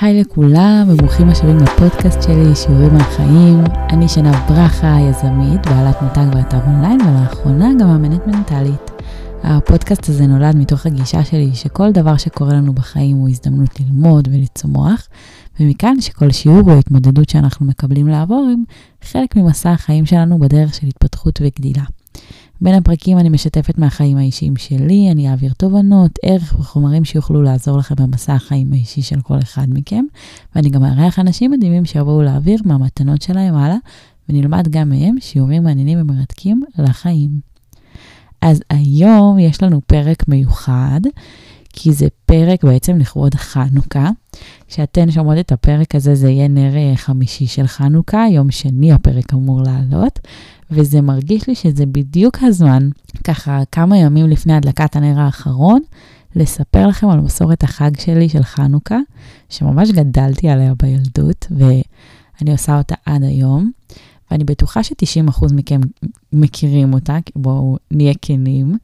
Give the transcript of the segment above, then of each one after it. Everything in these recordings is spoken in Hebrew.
היי לכולם, וברוכים השבים לפודקאסט שלי, שיעורים מהחיים. אני שנב ברכה, יזמית, בעלת מותג ואתר אונליין, ולאחרונה גם מאמנת מנטלית. הפודקאסט הזה נולד מתוך הגישה שלי שכל דבר שקורה לנו בחיים הוא הזדמנות ללמוד ולצמוח, ומכאן שכל שיעור או התמודדות שאנחנו מקבלים לעבור הם חלק ממסע החיים שלנו בדרך של התפתחות וגדילה. בין הפרקים אני משתפת מהחיים האישיים שלי, אני אעביר תובנות, ערך וחומרים שיוכלו לעזור לכם במסע החיים האישי של כל אחד מכם, ואני גם אארח אנשים מדהימים שיבואו להעביר מהמתנות שלהם הלאה, ונלמד גם מהם שיעורים מעניינים ומרתקים לחיים. אז היום יש לנו פרק מיוחד, כי זה פרק בעצם לכבוד חנוכה. כשאתן שומעות את הפרק הזה, זה יהיה נר אה, חמישי של חנוכה, יום שני הפרק אמור לעלות, וזה מרגיש לי שזה בדיוק הזמן, ככה כמה ימים לפני הדלקת הנר האחרון, לספר לכם על מסורת החג שלי של חנוכה, שממש גדלתי עליה בילדות, ואני עושה אותה עד היום. ואני בטוחה ש-90% מכם מכירים אותה, בואו נהיה כנים.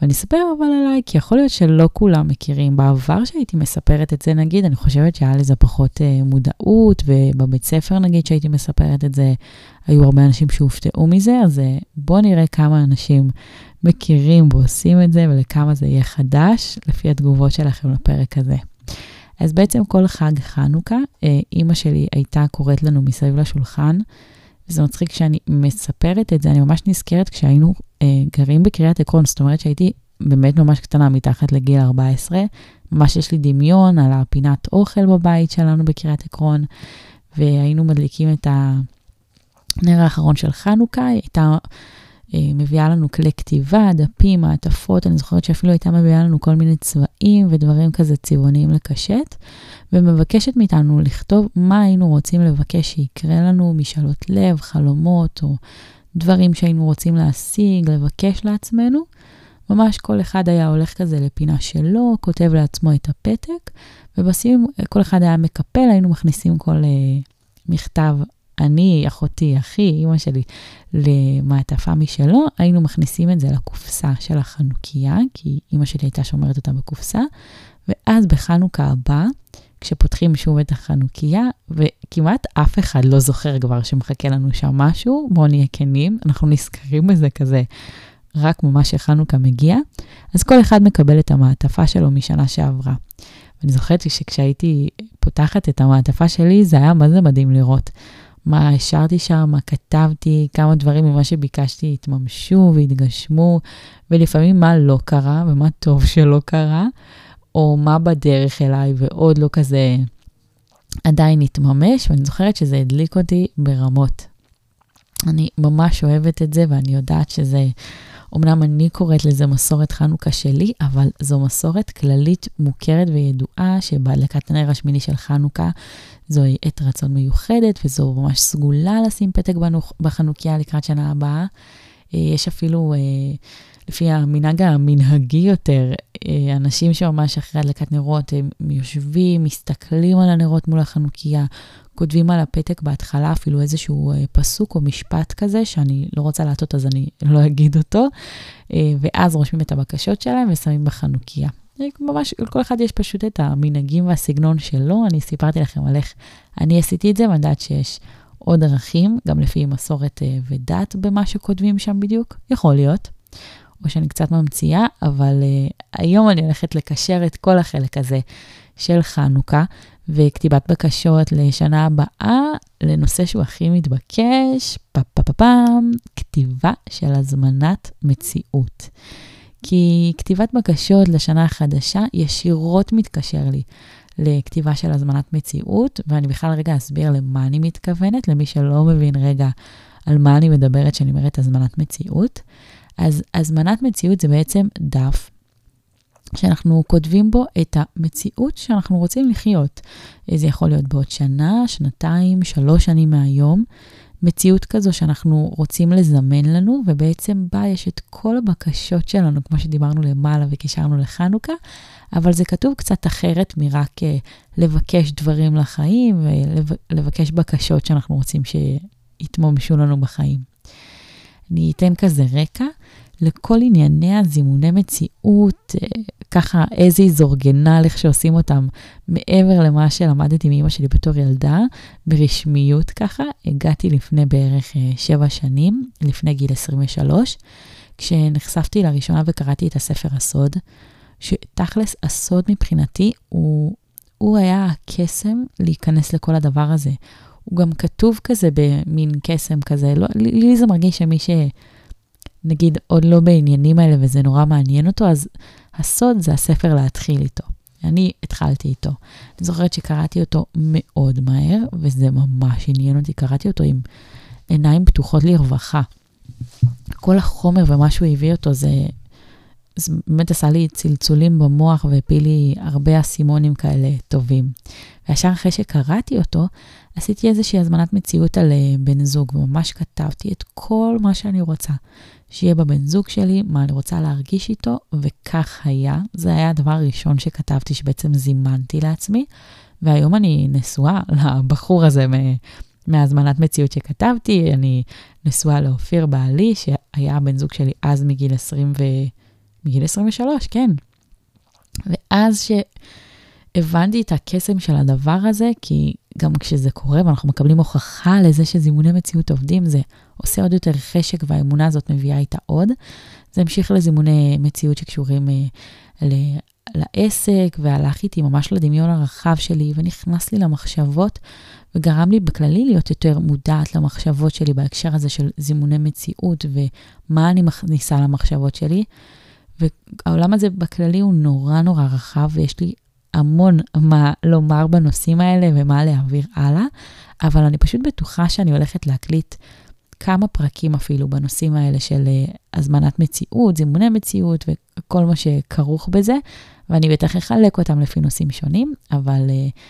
ואני אספר אבל עליי, כי יכול להיות שלא כולם מכירים. בעבר שהייתי מספרת את זה, נגיד, אני חושבת שהיה לזה פחות uh, מודעות, ובבית ספר, נגיד, שהייתי מספרת את זה, היו הרבה אנשים שהופתעו מזה, אז uh, בואו נראה כמה אנשים מכירים ועושים את זה, ולכמה זה יהיה חדש, לפי התגובות שלכם לפרק הזה. אז בעצם כל חג חנוכה, אה, אימא שלי הייתה קוראת לנו מסביב לשולחן, וזה מצחיק כשאני מספרת את זה, אני ממש נזכרת כשהיינו אה, גרים בקריית עקרון, זאת אומרת שהייתי באמת ממש קטנה, מתחת לגיל 14. ממש יש לי דמיון על הפינת אוכל בבית שלנו בקריית עקרון, והיינו מדליקים את הנר האחרון של חנוכה, הייתה מביאה לנו כלי כתיבה, דפים, מעטפות, אני זוכרת שאפילו הייתה מביאה לנו כל מיני צבעים ודברים כזה צבעוניים לקשט, ומבקשת מאיתנו לכתוב מה היינו רוצים לבקש שיקרה לנו, משאלות לב, חלומות, או דברים שהיינו רוצים להשיג, לבקש לעצמנו. ממש כל אחד היה הולך כזה לפינה שלו, כותב לעצמו את הפתק, ובסיום כל אחד היה מקפל, היינו מכניסים כל uh, מכתב אני, אחותי, אחי, אימא שלי, למעטפה משלו, היינו מכניסים את זה לקופסה של החנוכיה, כי אימא שלי הייתה שומרת אותה בקופסה, ואז בחנוכה הבא, כשפותחים שוב את החנוכיה, וכמעט אף אחד לא זוכר כבר שמחכה לנו שם משהו, בואו נהיה כנים, אנחנו נזכרים בזה כזה רק ממש שחנוכה מגיע, אז כל אחד מקבל את המעטפה שלו משנה שעברה. ואני זוכרת שכשהייתי פותחת את המעטפה שלי, זה היה מה זה מדהים לראות. מה השארתי שם, מה כתבתי, כמה דברים ממה שביקשתי התממשו והתגשמו, ולפעמים מה לא קרה ומה טוב שלא קרה, או מה בדרך אליי ועוד לא כזה עדיין התממש, ואני זוכרת שזה הדליק אותי ברמות. אני ממש אוהבת את זה, ואני יודעת שזה, אמנם אני קוראת לזה מסורת חנוכה שלי, אבל זו מסורת כללית מוכרת וידועה, שבהדלקת הנר השמיני של חנוכה זוהי עת רצון מיוחדת, וזו ממש סגולה לשים פתק בחנוכיה לקראת שנה הבאה. אה, יש אפילו, אה, לפי המנהג המנהגי יותר, אה, אנשים שממש אחרי הדלקת נרות, הם יושבים, מסתכלים על הנרות מול החנוכיה, כותבים על הפתק בהתחלה אפילו איזשהו פסוק או משפט כזה, שאני לא רוצה להטות אז אני לא אגיד אותו, ואז רושמים את הבקשות שלהם ושמים בחנוכיה. ממש, לכל אחד יש פשוט את המנהגים והסגנון שלו. אני סיפרתי לכם על איך אני עשיתי את זה, ואני יודעת שיש עוד דרכים, גם לפי מסורת uh, ודת במה שכותבים שם בדיוק. יכול להיות. או שאני קצת ממציאה, אבל uh, היום אני הולכת לקשר את כל החלק הזה של חנוכה וכתיבת בקשות לשנה הבאה, לנושא שהוא הכי מתבקש, פעם, כתיבה של הזמנת מציאות. כי כתיבת בקשות לשנה החדשה ישירות מתקשר לי לכתיבה של הזמנת מציאות, ואני בכלל רגע אסביר למה אני מתכוונת, למי שלא מבין רגע על מה אני מדברת כשאני אומרת הזמנת מציאות. אז הזמנת מציאות זה בעצם דף שאנחנו כותבים בו את המציאות שאנחנו רוצים לחיות. זה יכול להיות בעוד שנה, שנתיים, שלוש שנים מהיום. מציאות כזו שאנחנו רוצים לזמן לנו, ובעצם בה יש את כל הבקשות שלנו, כמו שדיברנו למעלה וקישרנו לחנוכה, אבל זה כתוב קצת אחרת מרק uh, לבקש דברים לחיים ולבקש בקשות שאנחנו רוצים שיתממשו לנו בחיים. אני אתן כזה רקע. לכל ענייני הזימוני מציאות, ככה איזי זורגנל, איך שעושים אותם, מעבר למה שלמדתי מאמא שלי בתור ילדה, ברשמיות ככה, הגעתי לפני בערך אה, שבע שנים, לפני גיל 23, כשנחשפתי לראשונה וקראתי את הספר הסוד, שתכלס הסוד מבחינתי הוא, הוא היה הקסם להיכנס לכל הדבר הזה. הוא גם כתוב כזה במין קסם כזה, לא, לי, לי זה מרגיש שמי שנגיד עוד לא בעניינים האלה וזה נורא מעניין אותו, אז הסוד זה הספר להתחיל איתו. אני התחלתי איתו. אני זוכרת שקראתי אותו מאוד מהר, וזה ממש עניין אותי, קראתי אותו עם עיניים פתוחות לרווחה. כל החומר ומה שהוא הביא אותו זה, זה באמת עשה לי צלצולים במוח והפיל לי הרבה אסימונים כאלה טובים. וישר אחרי שקראתי אותו, עשיתי איזושהי הזמנת מציאות על אה, בן זוג, וממש כתבתי את כל מה שאני רוצה. שיהיה בבן זוג שלי, מה אני רוצה להרגיש איתו, וכך היה. זה היה הדבר הראשון שכתבתי, שבעצם זימנתי לעצמי, והיום אני נשואה לבחור הזה מהזמנת מציאות שכתבתי, אני נשואה לאופיר בעלי, שהיה הבן זוג שלי אז מגיל 20 ו... מגיל 23, כן. ואז שהבנתי את הקסם של הדבר הזה, כי גם כשזה קורה ואנחנו מקבלים הוכחה לזה שזימוני מציאות עובדים, זה עושה עוד יותר חשק והאמונה הזאת מביאה איתה עוד. זה המשיך לזימוני מציאות שקשורים אה, ל- לעסק, והלך איתי ממש לדמיון הרחב שלי, ונכנס לי למחשבות, וגרם לי בכללי להיות יותר מודעת למחשבות שלי בהקשר הזה של זימוני מציאות, ומה אני מכניסה למחשבות שלי. והעולם הזה בכללי הוא נורא נורא רחב, ויש לי המון מה לומר בנושאים האלה ומה להעביר הלאה, אבל אני פשוט בטוחה שאני הולכת להקליט כמה פרקים אפילו בנושאים האלה של uh, הזמנת מציאות, זימוני מציאות וכל מה שכרוך בזה, ואני בטח אחלק אותם לפי נושאים שונים, אבל uh,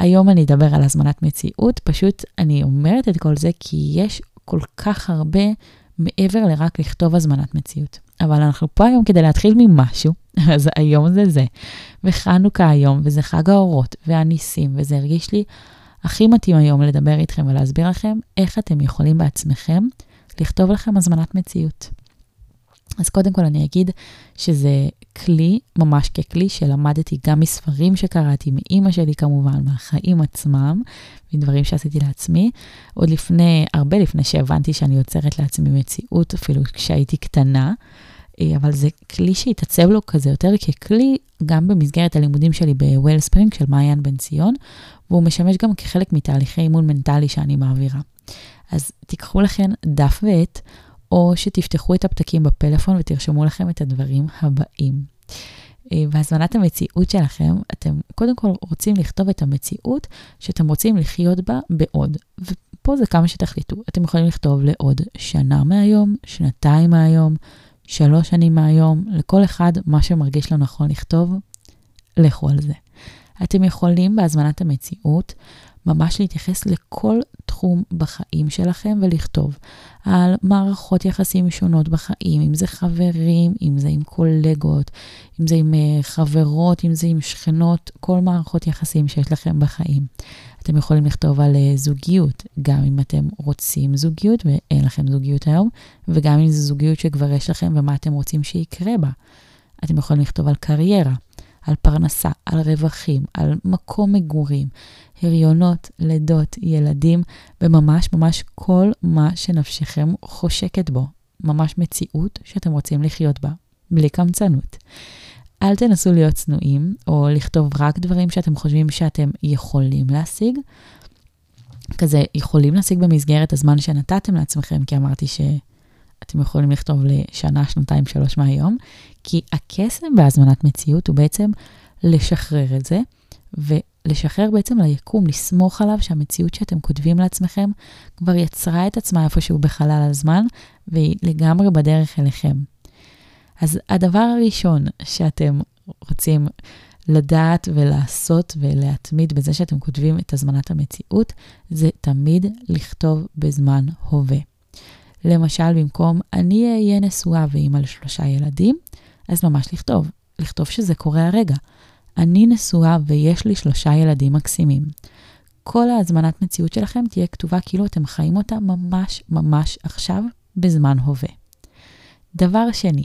היום אני אדבר על הזמנת מציאות, פשוט אני אומרת את כל זה כי יש כל כך הרבה מעבר לרק לכתוב הזמנת מציאות. אבל אנחנו פה היום כדי להתחיל ממשהו, אז היום זה זה. וחנוכה היום, וזה חג האורות, והניסים, וזה הרגיש לי הכי מתאים היום לדבר איתכם ולהסביר לכם איך אתם יכולים בעצמכם לכתוב לכם הזמנת מציאות. אז קודם כל אני אגיד שזה כלי, ממש ככלי שלמדתי גם מספרים שקראתי, מאימא שלי כמובן, מהחיים עצמם, מדברים שעשיתי לעצמי, עוד לפני, הרבה לפני שהבנתי שאני יוצרת לעצמי מציאות, אפילו כשהייתי קטנה. אה, אבל זה כלי שהתעצב לו כזה יותר ככלי, גם במסגרת הלימודים שלי בוויל ספרינג של מעיין בן ציון, והוא משמש גם כחלק מתהליכי אימון מנטלי שאני מעבירה. אז תיקחו לכם דף ועט, או שתפתחו את הפתקים בפלאפון ותרשמו לכם את הדברים הבאים. אה, בהזמנת המציאות שלכם, אתם קודם כל רוצים לכתוב את המציאות שאתם רוצים לחיות בה בעוד. ופה זה כמה שתחליטו. אתם יכולים לכתוב לעוד שנה מהיום, שנתיים מהיום, שלוש שנים מהיום, לכל אחד מה שמרגיש לו נכון לכתוב, לכו על זה. אתם יכולים בהזמנת המציאות ממש להתייחס לכל תחום בחיים שלכם ולכתוב על מערכות יחסים שונות בחיים, אם זה חברים, אם זה עם קולגות, אם זה עם uh, חברות, אם זה עם שכנות, כל מערכות יחסים שיש לכם בחיים. אתם יכולים לכתוב על uh, זוגיות, גם אם אתם רוצים זוגיות ואין לכם זוגיות היום, וגם אם זו זוגיות שכבר יש לכם ומה אתם רוצים שיקרה בה. אתם יכולים לכתוב על קריירה. על פרנסה, על רווחים, על מקום מגורים, הריונות, לידות, ילדים, וממש ממש כל מה שנפשכם חושקת בו. ממש מציאות שאתם רוצים לחיות בה, בלי קמצנות. אל תנסו להיות צנועים, או לכתוב רק דברים שאתם חושבים שאתם יכולים להשיג. כזה, יכולים להשיג במסגרת הזמן שנתתם לעצמכם, כי אמרתי שאתם יכולים לכתוב לשנה, שנתיים, שלוש מהיום, כי הקסם בהזמנת מציאות הוא בעצם לשחרר את זה, ולשחרר בעצם ליקום, לסמוך עליו שהמציאות שאתם כותבים לעצמכם כבר יצרה את עצמה איפשהו בחלל הזמן, והיא לגמרי בדרך אליכם. אז הדבר הראשון שאתם רוצים לדעת ולעשות ולהתמיד בזה שאתם כותבים את הזמנת המציאות, זה תמיד לכתוב בזמן הווה. למשל, במקום אני אהיה נשואה ואימא לשלושה ילדים, אז ממש לכתוב, לכתוב שזה קורה הרגע. אני נשואה ויש לי שלושה ילדים מקסימים. כל ההזמנת מציאות שלכם תהיה כתובה כאילו אתם חיים אותה ממש ממש עכשיו, בזמן הווה. דבר שני,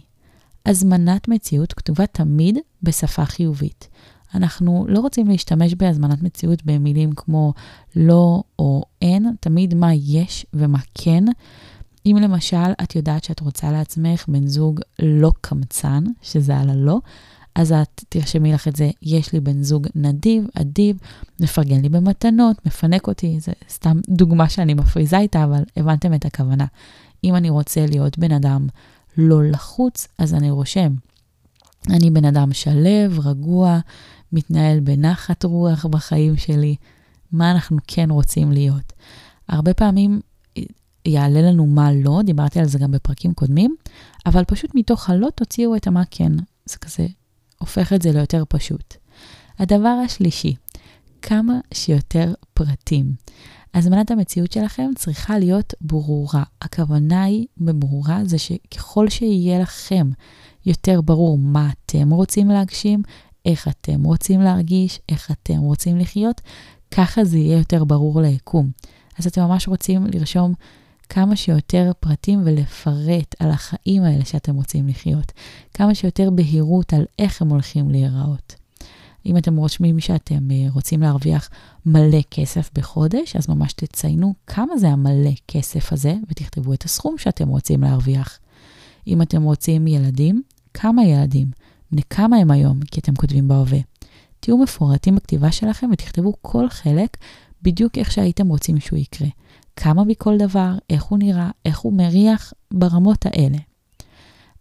הזמנת מציאות כתובה תמיד בשפה חיובית. אנחנו לא רוצים להשתמש בהזמנת מציאות במילים כמו לא או אין, תמיד מה יש ומה כן. אם למשל את יודעת שאת רוצה לעצמך בן זוג לא קמצן, שזה על הלא, אז את תרשמי לך את זה, יש לי בן זוג נדיב, אדיב, מפרגן לי במתנות, מפנק אותי, זה סתם דוגמה שאני מפריזה איתה, אבל הבנתם את הכוונה. אם אני רוצה להיות בן אדם לא לחוץ, אז אני רושם. אני בן אדם שלב, רגוע, מתנהל בנחת רוח בחיים שלי. מה אנחנו כן רוצים להיות? הרבה פעמים יעלה לנו מה לא, דיברתי על זה גם בפרקים קודמים, אבל פשוט מתוך הלא תוציאו את המה כן. זה כזה הופך את זה ליותר פשוט. הדבר השלישי, כמה שיותר פרטים. הזמנת המציאות שלכם צריכה להיות ברורה. הכוונה היא בברורה זה שככל שיהיה לכם יותר ברור מה אתם רוצים להגשים, איך אתם רוצים להרגיש, איך אתם רוצים לחיות, ככה זה יהיה יותר ברור ליקום. אז אתם ממש רוצים לרשום כמה שיותר פרטים ולפרט על החיים האלה שאתם רוצים לחיות. כמה שיותר בהירות על איך הם הולכים להיראות. אם אתם רושמים שאתם אה, רוצים להרוויח מלא כסף בחודש, אז ממש תציינו כמה זה המלא כסף הזה, ותכתבו את הסכום שאתם רוצים להרוויח. אם אתם רוצים ילדים, כמה ילדים? בני כמה הם היום, כי אתם כותבים בהווה. תהיו מפורטים בכתיבה שלכם ותכתבו כל חלק בדיוק איך שהייתם רוצים שהוא יקרה. כמה מכל דבר, איך הוא נראה, איך הוא מריח, ברמות האלה.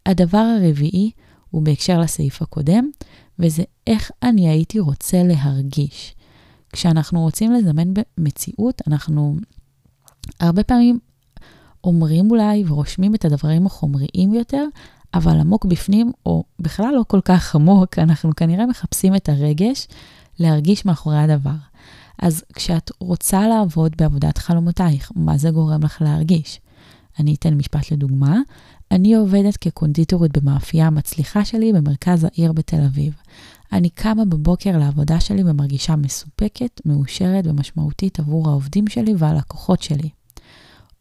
הדבר הרביעי הוא בהקשר לסעיף הקודם, וזה איך אני הייתי רוצה להרגיש. כשאנחנו רוצים לזמן במציאות, אנחנו הרבה פעמים אומרים אולי ורושמים את הדברים החומריים יותר, אבל עמוק בפנים, או בכלל לא כל כך עמוק, אנחנו כנראה מחפשים את הרגש להרגיש מאחורי הדבר. אז כשאת רוצה לעבוד בעבודת חלומותייך, מה זה גורם לך להרגיש? אני אתן משפט לדוגמה. אני עובדת כקונדיטורית במאפייה המצליחה שלי במרכז העיר בתל אביב. אני קמה בבוקר לעבודה שלי ומרגישה מסופקת, מאושרת ומשמעותית עבור העובדים שלי והלקוחות שלי.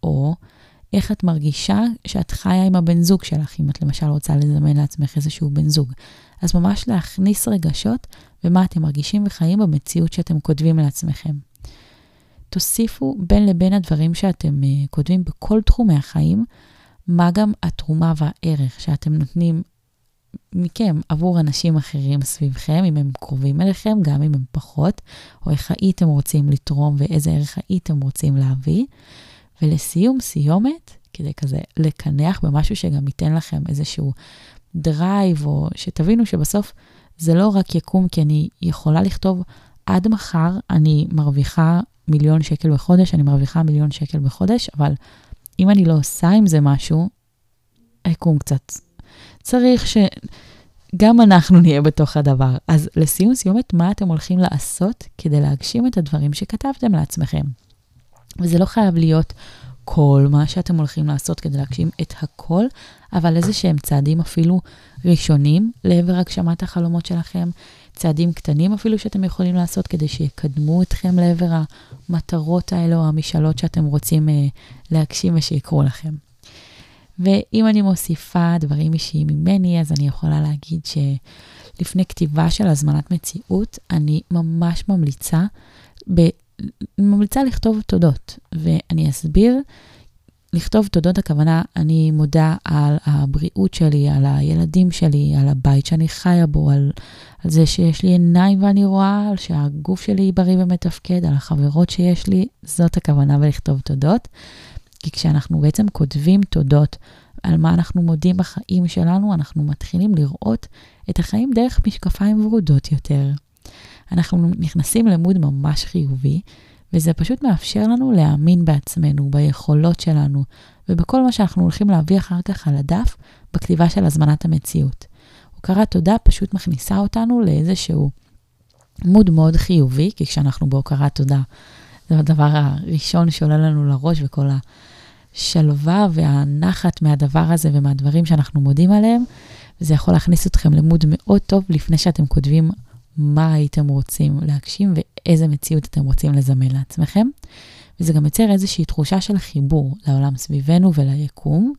או איך את מרגישה שאת חיה עם הבן זוג שלך, אם את למשל רוצה לזמן לעצמך איזשהו בן זוג. אז ממש להכניס רגשות ומה אתם מרגישים וחיים במציאות שאתם כותבים לעצמכם. תוסיפו בין לבין הדברים שאתם uh, כותבים בכל תחומי החיים, מה גם התרומה והערך שאתם נותנים מכם עבור אנשים אחרים סביבכם, אם הם קרובים אליכם, גם אם הם פחות, או איך הייתם רוצים לתרום ואיזה ערך הייתם רוצים להביא. ולסיום, סיומת, כדי כזה לקנח במשהו שגם ייתן לכם איזשהו drive, או שתבינו שבסוף זה לא רק יקום, כי אני יכולה לכתוב עד מחר אני מרוויחה מיליון שקל בחודש, אני מרוויחה מיליון שקל בחודש, אבל אם אני לא עושה עם זה משהו, היקום קצת. צריך שגם אנחנו נהיה בתוך הדבר. אז לסיום סיומת, מה אתם הולכים לעשות כדי להגשים את הדברים שכתבתם לעצמכם? וזה לא חייב להיות כל מה שאתם הולכים לעשות כדי להגשים את הכל, אבל איזה שהם צעדים אפילו ראשונים לעבר הגשמת החלומות שלכם, צעדים קטנים אפילו שאתם יכולים לעשות כדי שיקדמו אתכם לעבר המטרות האלה או המשאלות שאתם רוצים אה, להגשים ושיקרו לכם. ואם אני מוסיפה דברים אישיים ממני, אז אני יכולה להגיד שלפני כתיבה של הזמנת מציאות, אני ממש ממליצה ב- ממליצה לכתוב תודות, ואני אסביר. לכתוב תודות הכוונה, אני מודה על הבריאות שלי, על הילדים שלי, על הבית שאני חיה בו, על, על זה שיש לי עיניים ואני רואה, על שהגוף שלי בריא ומתפקד, על החברות שיש לי, זאת הכוונה בלכתוב תודות. כי כשאנחנו בעצם כותבים תודות על מה אנחנו מודים בחיים שלנו, אנחנו מתחילים לראות את החיים דרך משקפיים ורודות יותר. אנחנו נכנסים למוד ממש חיובי, וזה פשוט מאפשר לנו להאמין בעצמנו, ביכולות שלנו, ובכל מה שאנחנו הולכים להביא אחר כך על הדף, בכתיבה של הזמנת המציאות. הוקרת תודה פשוט מכניסה אותנו לאיזשהו מוד מאוד חיובי, כי כשאנחנו בהוקרת תודה, זה הדבר הראשון שעולה לנו לראש, וכל השלווה והנחת מהדבר הזה ומהדברים שאנחנו מודים עליהם, וזה יכול להכניס אתכם למוד מאוד טוב לפני שאתם כותבים מה הייתם רוצים להגשים ואיזה מציאות אתם רוצים לזמן לעצמכם. וזה גם יוצר איזושהי תחושה של חיבור לעולם סביבנו וליקום,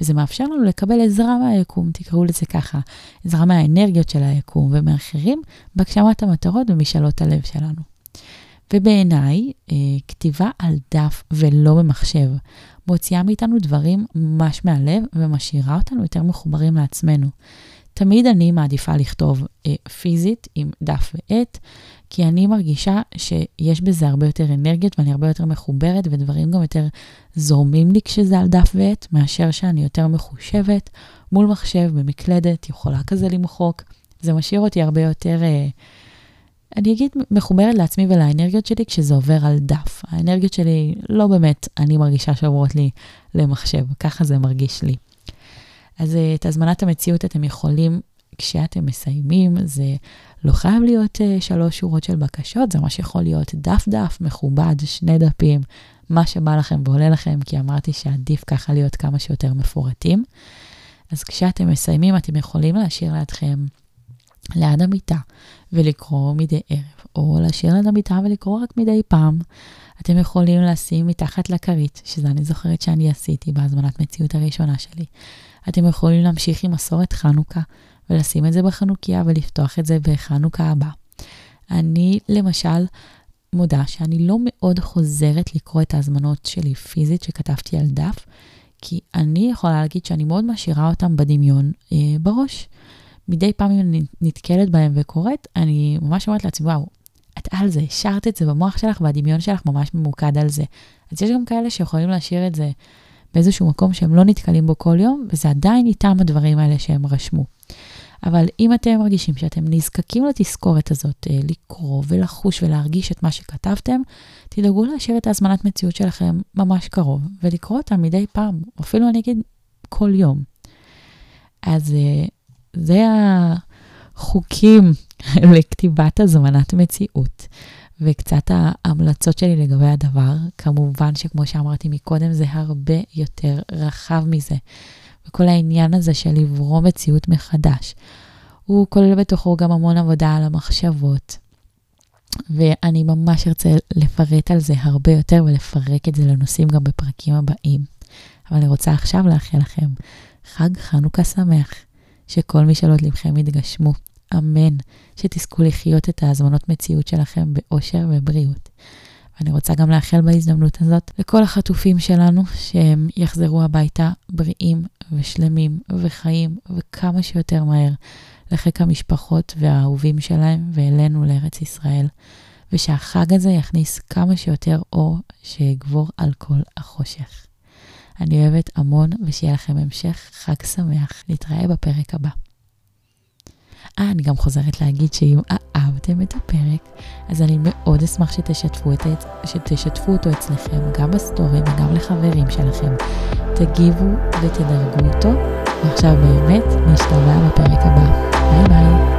וזה מאפשר לנו לקבל עזרה מהיקום, תקראו לזה ככה, עזרה מהאנרגיות של היקום ומאחרים בהגשמת המטרות ומשאלות הלב שלנו. ובעיניי, אה, כתיבה על דף ולא במחשב מוציאה מאיתנו דברים ממש מהלב ומשאירה אותנו יותר מחוברים לעצמנו. תמיד אני מעדיפה לכתוב אה, פיזית עם דף ועט, כי אני מרגישה שיש בזה הרבה יותר אנרגיות ואני הרבה יותר מחוברת ודברים גם יותר זורמים לי כשזה על דף ועט, מאשר שאני יותר מחושבת מול מחשב במקלדת, יכולה כזה למחוק. זה משאיר אותי הרבה יותר, אה, אני אגיד, מחוברת לעצמי ולאנרגיות שלי כשזה עובר על דף. האנרגיות שלי לא באמת, אני מרגישה שעוברות לי למחשב, ככה זה מרגיש לי. אז אה, את הזמנת המציאות אתם יכולים, כשאתם מסיימים, זה לא חייב להיות uh, שלוש שורות של בקשות, זה מה שיכול להיות דף-דף, מכובד, שני דפים, מה שבא לכם ועולה לכם, כי אמרתי שעדיף ככה להיות כמה שיותר מפורטים. אז כשאתם מסיימים, אתם יכולים להשאיר לידכם ליד המיטה ולקרוא מדי ערב, או להשאיר ליד המיטה ולקרוא רק מדי פעם. אתם יכולים לשים מתחת לכרית, שזה אני זוכרת שאני עשיתי בהזמנת מציאות הראשונה שלי. אתם יכולים להמשיך עם מסורת חנוכה ולשים את זה בחנוכיה ולפתוח את זה בחנוכה הבא. אני למשל מודה שאני לא מאוד חוזרת לקרוא את ההזמנות שלי פיזית שכתבתי על דף, כי אני יכולה להגיד שאני מאוד משאירה אותם בדמיון אה, בראש. מדי פעם אם אני נתקלת בהם וקוראת, אני ממש אומרת לעצמי, וואו, את על זה, השארת את זה במוח שלך והדמיון שלך ממש ממוקד על זה. אז יש גם כאלה שיכולים להשאיר את זה באיזשהו מקום שהם לא נתקלים בו כל יום, וזה עדיין איתם הדברים האלה שהם רשמו. אבל אם אתם מרגישים שאתם נזקקים לתזכורת הזאת, אה, לקרוא ולחוש ולהרגיש את מה שכתבתם, תדאגו להשאיר את ההזמנת מציאות שלכם ממש קרוב, ולקרוא אותה מדי פעם, אפילו אני אגיד כל יום. אז אה, זה החוקים לכתיבת הזמנת מציאות. וקצת ההמלצות שלי לגבי הדבר, כמובן שכמו שאמרתי מקודם, זה הרבה יותר רחב מזה. וכל העניין הזה של לברוא מציאות מחדש, הוא כולל בתוכו גם המון עבודה על המחשבות. ואני ממש ארצה לפרט על זה הרבה יותר ולפרק את זה לנושאים גם בפרקים הבאים. אבל אני רוצה עכשיו לאחל לכם חג חנוכה שמח, שכל משאלות לבכם יתגשמו. אמן, שתזכו לחיות את ההזמנות מציאות שלכם באושר ובריאות. ואני רוצה גם לאחל בהזדמנות הזאת לכל החטופים שלנו שהם יחזרו הביתה בריאים ושלמים וחיים וכמה שיותר מהר לחיק המשפחות והאהובים שלהם ואלינו לארץ ישראל, ושהחג הזה יכניס כמה שיותר אור שיגבור על כל החושך. אני אוהבת המון ושיהיה לכם המשך חג שמח. נתראה בפרק הבא. אה, אני גם חוזרת להגיד שאם אהבתם את הפרק, אז אני מאוד אשמח שתשתפו, את, שתשתפו אותו אצלכם, גם בסטורי וגם לחברים שלכם. תגיבו ותדרגו אותו, ועכשיו באמת נשתמע בפרק הבא. ביי ביי.